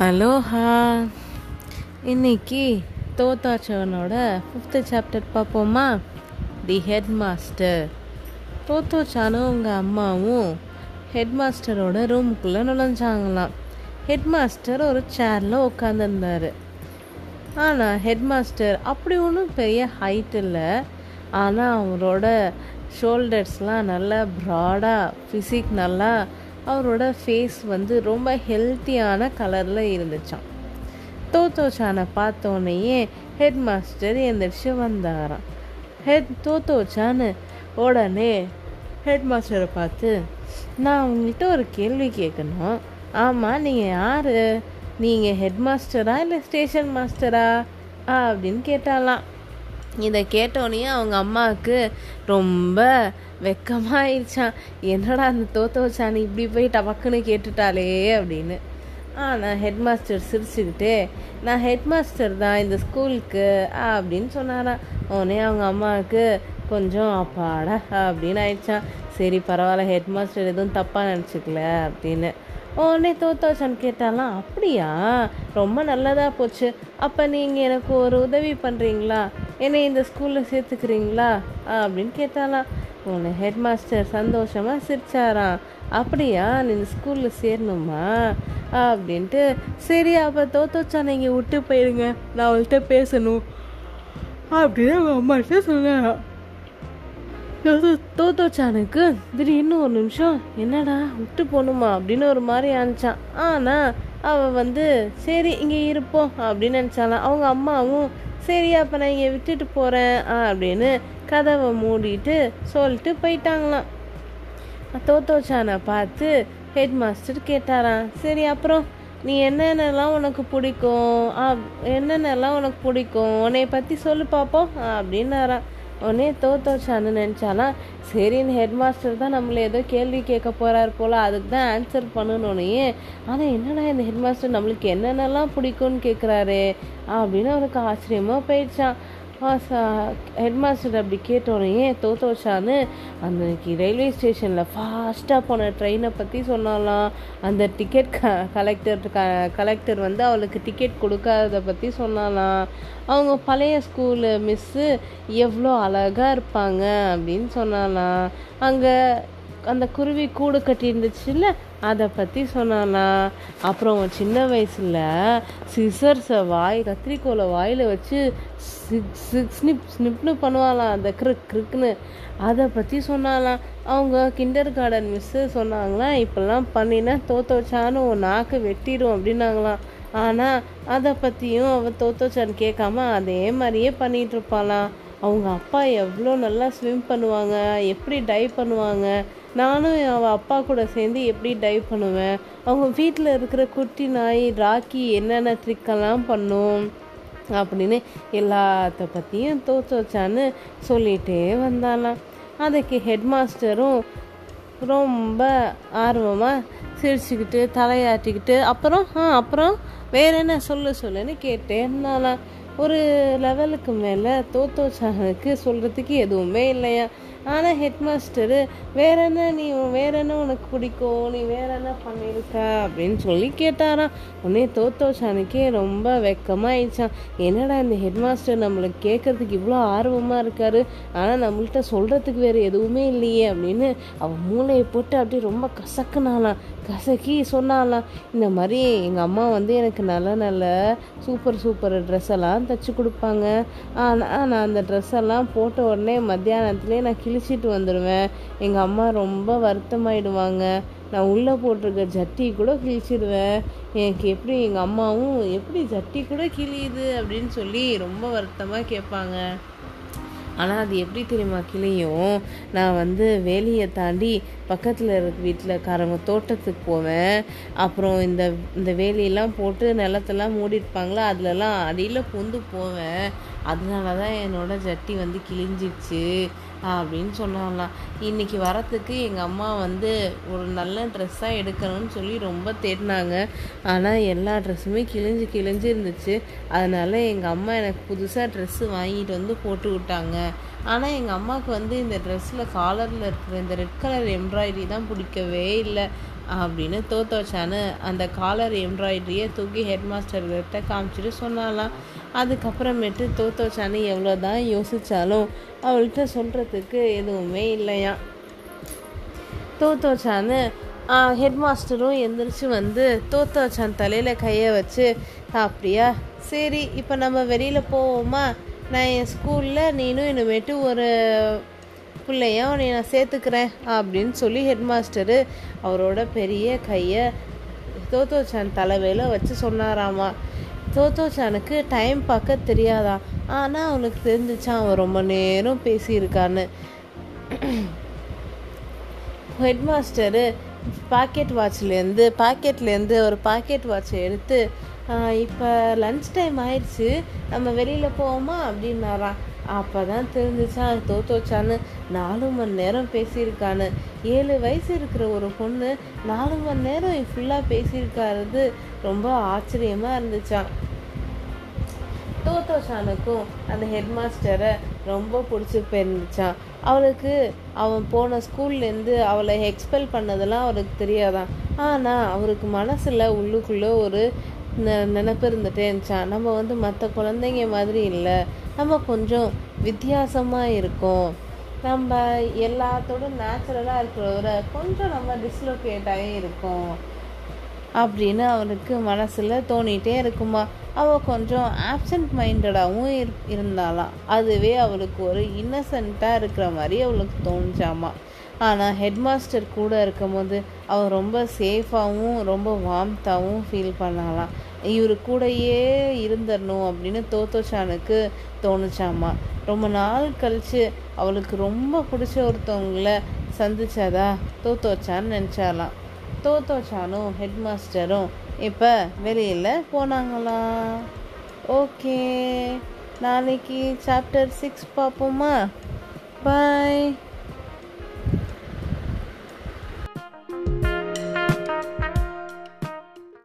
ஹலோஹா இன்னைக்கு தோத்தாச்சவனோட fifth chapter பார்ப்போமா? தி head master தோத்தோச்சானும் உங்கள் அம்மாவும் ஹெட் மாஸ்டரோட ரூமுக்குள்ளே நுழைஞ்சாங்களாம். ஹெட் மாஸ்டர் ஒரு சேரில் உட்காந்துருந்தாரு ஆனால் ஹெட் மாஸ்டர் அப்படி ஒன்றும் பெரிய ஹைட் இல்லை. ஆனால் அவரோட ஷோல்டர்ஸ்லாம் நல்லா ப்ராடாக ஃபிசிக் நல்லா அவரோட ஃபேஸ் வந்து ரொம்ப ஹெல்த்தியான கலரில் இருந்துச்சான் தோத்தோச்சானை பார்த்தோன்னையே ஹெட் மாஸ்டர் எந்திரிச்சு வந்தாராம். ஹெட் தோத்தோச்சான்னு உடனே ஹெட் மாஸ்டரை பார்த்து நான் உங்கள்கிட்ட ஒரு கேள்வி கேட்கணும் ஆமாம் நீங்கள் யார்? நீங்கள் ஹெட் மாஸ்டரா இல்லை ஸ்டேஷன் மாஸ்டரா அப்படின்னு கேட்டாலாம் இதை கேட்டோடனே அவங்க அம்மாவுக்கு ரொம்ப வெக்கமாயிருச்சான் என்னடா அந்த தோத்த வச்சானு இப்படி போய் டபக்குன்னு கேட்டுட்டாளே அப்படின்னு. ஆனால் ஹெட் மாஸ்டர் சிரிச்சுக்கிட்டே நான் ஹெட் மாஸ்டர் தான் இந்த ஸ்கூலுக்கு அப்படின்னு சொன்னாராம் உடனே அவங்க அம்மாவுக்கு கொஞ்சம் அப்பாடா அப்படின்னு ஆயிடுச்சான் சரி பரவாயில்ல ஹெட் மாஸ்டர் எதுவும் தப்பாக நினச்சிக்கல அப்படின்னு. உடனே தோத்தோச்சான் கேட்டாலாம் அப்படியா? ரொம்ப நல்லதாக போச்சு. அப்போ நீங்கள் எனக்கு ஒரு உதவி பண்ணுறீங்களா என்னை இந்த ஸ்கூலில் சேர்த்துக்கிறீங்களா? அப்படின்னு கேட்டாலாம் உன்னை ஹெட் மாஸ்டர் சந்தோஷமாக சிரிச்சாராம். அப்படியா நீ இந்த ஸ்கூலில் சேரணுமா? அப்படின்ட்டு சரி அப்போ தோத்தோச்சா நீங்கள் விட்டு போயிடுங்க நான் அவள்கிட்ட பேசணும். அப்படின்னு அவங்க அம்மாட்ட சொன்னாராம் தோத்தோச்சானுக்கு திடீர்னு ஒரு நிமிஷம் என்னடா விட்டு போகணுமா? அப்படின்னு ஒரு மாதிரி ஆனிச்சான் ஆனால் அவள் வந்து சரி இங்கே இருப்போம் அப்படின்னு நினச்சாலாம் அவங்க அம்மாவும் சரி அப்போ நான் இங்கே விட்டுட்டு போகிறேன் அப்படின்னு கதவை மூடிட்டு சொல்லிட்டு போயிட்டாங்களாம். தோத்தோச்சானை பார்த்து ஹெட் மாஸ்டர் கேட்டாராம் சரி அப்புறம் நீ என்னென்னலாம் உனக்கு பிடிக்கும்? என்னென்னலாம் உனக்கு பிடிக்கும்? உன்னை பற்றி சொல்லு பார்ப்போம் அப்படின்னாரான் உடனே தோத்தோச்சான்னு நினச்சாலாம் சரின்னு ஹெட் மாஸ்டர் தான் நம்மளை ஏதோ கேள்வி கேட்க போகிறார் போல் அதுக்கு தான் ஆன்சர் பண்ணணுன்னே ஆனால் என்னடா இந்த ஹெட் மாஸ்டர் நம்மளுக்கு என்னென்னலாம் பிடிக்கும்னு கேட்குறாரு அப்படின்னு அவனுக்கு ஆச்சரியமாக போயிடுச்சான். ஹெட் மாஸ்டர் அப்படி கேட்டோடனே தோத்தோஷான்னு அன்னைக்கு ரயில்வே ஸ்டேஷனில் ஃபாஸ்ட்டாக போன ட்ரெயினை பற்றி சொன்னாலாம். அந்த டிக்கெட் க கலெக்டர் க கலெக்டர் வந்து அவளுக்கு டிக்கெட் கொடுக்காததை பற்றி சொன்னாலாம். அவங்க பழைய ஸ்கூலு மிஸ்ஸு எவ்வளோ அழகாக இருப்பாங்க அப்படின்னு சொன்னாலாம். அங்கே அந்த குருவி கூடு கட்டியிருந்துச்சுல்ல அதை பற்றி சொன்னாலாம் அப்புறம் சின்ன வயசில் சிசர்ஸை வாய் கத்திரிக்கோலை வாயில் வச்சு சிக் ஸ்னிப் ஸ்னிப்னு பண்ணுவாளாம் அந்த கிரிக் கிரிக்னு அதை பற்றி சொன்னாலாம் அவங்க கிண்டர் கார்டன் மிஸ்ஸு சொன்னாங்களாம் இப்பெல்லாம் பண்ணினா தோத்தோச்சான்னு ஒரு நாக்கு வெட்டிடும் அப்படின்னாங்களாம். ஆனால் அதை பற்றியும் அவள் தோத்தோச்சான்னு கேட்காம அதே மாதிரியே பண்ணிகிட்டு இருப்பாளாம். அவங்க அப்பா எவ்வளோ நல்லா ஸ்விம் பண்ணுவாங்க எப்படி டை பண்ணுவாங்க நானும் அவள் அப்பா கூட சேர்ந்து எப்படி டைவ் பண்ணுவேன்? அவங்க வீட்டில் இருக்கிற குட்டி நாய் ராக்கி என்னென்ன ட்ரிக்கெல்லாம் பண்ணும்? அப்படின்னு எல்லாத்த பற்றியும் தோத்து வச்சான்னு சொல்லிகிட்டே வந்தாலாம் அதுக்கு ஹெட் மாஸ்டரும் ரொம்ப ஆர்வமாக சிரிச்சுக்கிட்டு தலையாட்டிக்கிட்டு அப்புறம் ஆ அப்புறம் வேற என்ன சொல்லு சொல்லுன்னு கேட்டே இருந்தாலாம் ஒரு லெவலுக்கு மேலே தோத்தோச்சானுக்கு சொல்கிறதுக்கு எதுவுமே இல்லையா? ஆனால் ஹெட் மாஸ்டரு வேற என்ன நீ வேற என்ன உனக்கு பிடிக்கும்? நீ வேற என்ன பண்ணியிருக்க அப்படின்னு சொல்லி கேட்டாராம். உடனே தோத்தோஷானுக்கே ரொம்ப வெக்கமாயிடுச்சான் என்னடா இந்த ஹெட் மாஸ்டர் நம்மளுக்கு கேட்கறதுக்கு இவ்வளோ ஆர்வமாக இருக்காரு? ஆனால் நம்மள்கிட்ட சொல்கிறதுக்கு வேறு எதுவுமே இல்லையே அப்படின்னு அவன் மூளையை போட்டு அப்படியே ரொம்ப கசக்குனாலாம் கசக்கி சொன்னாலாம் இந்த மாதிரி எங்கள் அம்மா வந்து எனக்கு நல்ல நல்ல சூப்பர் சூப்பர் ட்ரெஸ் எல்லாம் தைச்சி கொடுப்பாங்க. ஆனால் நான் அந்த ட்ரெஸ் எல்லாம் போட்ட உடனே மத்தியானத்துலேயே நான் கிழிச்சிட்டு வந்துடுவேன் எங்கள் அம்மா ரொம்ப வருத்தமாயிடுவாங்க. நான் உள்ளே போட்டிருக்க ஜட்டி கூட கிழிச்சிடுவேன் எனக்கு எப்படி எங்கள் அம்மாவும் எப்படி ஜட்டி கூட கிழியுது அப்படின்னு சொல்லி ரொம்ப வருத்தமாக கேட்பாங்க. ஆனால் அது எப்படி தெரியுமா கிளியும் நான் வந்து வேலியை தாண்டி பக்கத்தில் இருக்க வீட்டிலக்காரங்க தோட்டத்துக்கு போவேன். அப்புறம் இந்த இந்த வேலியெல்லாம் போட்டு நிலத்தெல்லாம் மூடிருப்பாங்களா அதிலலாம் அடியில் பொந்து போவேன். அதனால தான் என்னோட ஜட்டி வந்து கிழிஞ்சிடுச்சு அப்படின்னு சொன்னாலாம் இன்றைக்கி வரத்துக்கு எங்கள் அம்மா வந்து ஒரு நல்ல ட்ரெஸ்ஸாக எடுக்கணும்னு சொல்லி ரொம்ப தேடினாங்க. ஆனால் எல்லா ட்ரெஸ்ஸுமே கிழிஞ்சு கிழிஞ்சு இருந்துச்சு. அதனால் எங்கள் அம்மா எனக்கு புதுசாக ட்ரெஸ்ஸு வாங்கிட்டு வந்து போட்டு விட்டாங்க. ஆனால் எங்கள் அம்மாவுக்கு வந்து இந்த ட்ரெஸ்ஸில் காலரில் இருக்கிற இந்த ரெட் கலர் எம்ப்ராய்டரி தான் பிடிக்கவே இல்லை. அப்படின்னு தோத்தோச்சான்னு அந்த காலர் எம்ப்ராய்டரியை தூக்கி ஹெட் மாஸ்டர்கிட்ட காமிச்சிட்டு சொன்னாலாம். அதுக்கப்புறமேட்டு தோத்தோச்சான்னு எவ்வளோ தான் யோசித்தாலும் அவள்கிட்ட சொல்கிறதுக்கு எதுவுமே இல்லையா தோத்தோச்சான்னு ஹெட் மாஸ்டரும் எந்திரிச்சு வந்து தோத்தோச்சான் தலையில் கையை வச்சு அப்படியா? சரி இப்போ நம்ம வெளியில் போவோமா? நான் என் ஸ்கூலில் நீனும் இனிமேட்டு ஒரு பிள்ளைய உன்னை நான் சேர்த்துக்கிறேன் அப்படின்னு சொல்லி ஹெட்மாஸ்டரு அவரோட பெரிய கையை தோத்தோச்சான் தலைவையில் வச்சு சொன்னாராமா. தோத்தோச்சானுக்கு டைம் பார்க்க தெரியாதான் ஆனால் அவனுக்கு தெரிஞ்சிச்சான் அவன் ரொம்ப நேரம் பேசியிருக்கான்னு. ஹெட்மாஸ்டரு பாக்கெட் வாட்ச்லேருந்து பாக்கெட்லேருந்து ஒரு பாக்கெட் வாட்சை எடுத்து இப்போ லன்ச் டைம் ஆயிடுச்சு. நம்ம வெளியில் போவோமா? அப்படின்னாராம். அப்போ தான் தெரிஞ்சிச்சா தோத்தோச்சான்னு நாலு மணி நேரம் பேசியிருக்கான்னு. ஏழு வயசு இருக்கிற ஒரு பொண்ணு நாலு மணி நேரம் ஃபுல்லாக பேசியிருக்காருது ரொம்ப ஆச்சரியமாக இருந்துச்சான் தோத்தோஷானுக்கும் அந்த ஹெட் மாஸ்டரை ரொம்ப பிடிச்சி போயிருந்துச்சான் அவளுக்கு அவன் போன ஸ்கூல்லேருந்து அவளை எக்ஸ்பெல் பண்ணதெல்லாம் அவருக்கு தெரியாதான் ஆனால் அவருக்கு மனசில் உள்ளுக்குள்ளே ஒரு நினப்பு இருந்துகிட்டே இருந்துச்சான் நம்ம வந்து மற்ற குழந்தைங்க மாதிரி இல்லை. நம்ம கொஞ்சம் வித்தியாசமாக இருக்கோம். நம்ம எல்லாத்தோட நேச்சுரலாக இருக்கிறவரை கொஞ்சம் நம்ம டிஸ்லோகேட்டாகவே இருக்கோம். அப்படின்னு அவனுக்கு மனசில் தோணிகிட்டே இருக்குமா. அவள் கொஞ்சம் ஆப்சண்ட் மைண்டடாகவும் இரு இருந்தாலாம் அதுவே அவளுக்கு ஒரு இன்னசென்ட்டாக இருக்கிற மாதிரி அவளுக்கு தோணுச்சாமா. ஆனால் ஹெட் மாஸ்டர் கூட இருக்கும்போது அவள் ரொம்ப சேஃபாகவும் ரொம்ப வார்ம்த்தாகவும் ஃபீல் பண்ணலாம் இவர் கூடயே இருந்துடணும் அப்படின்னு தோத்தோச்சானுக்கு தோணுச்சாமா. ரொம்ப நாள் கழித்து அவளுக்கு ரொம்ப பிடிச்ச ஒருத்தவங்கள சந்திச்சாதா தோத்தோச்சான்னு நினச்சாலாம் தோத்தோச்சானும் ஹெட் மாஸ்டரும் இப்போ வெளியில் போனாங்களா. ஓகே நாளைக்கு சாப்டர் சிக்ஸ் பார்ப்போமா பாய்